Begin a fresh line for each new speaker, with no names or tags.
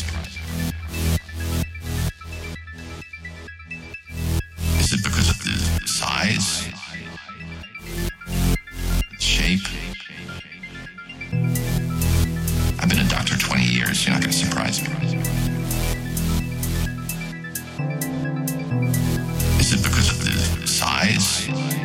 surprise. Is it because of the size? The shape? I've been a doctor 20 years. You're not going to surprise me. Is it because of the size?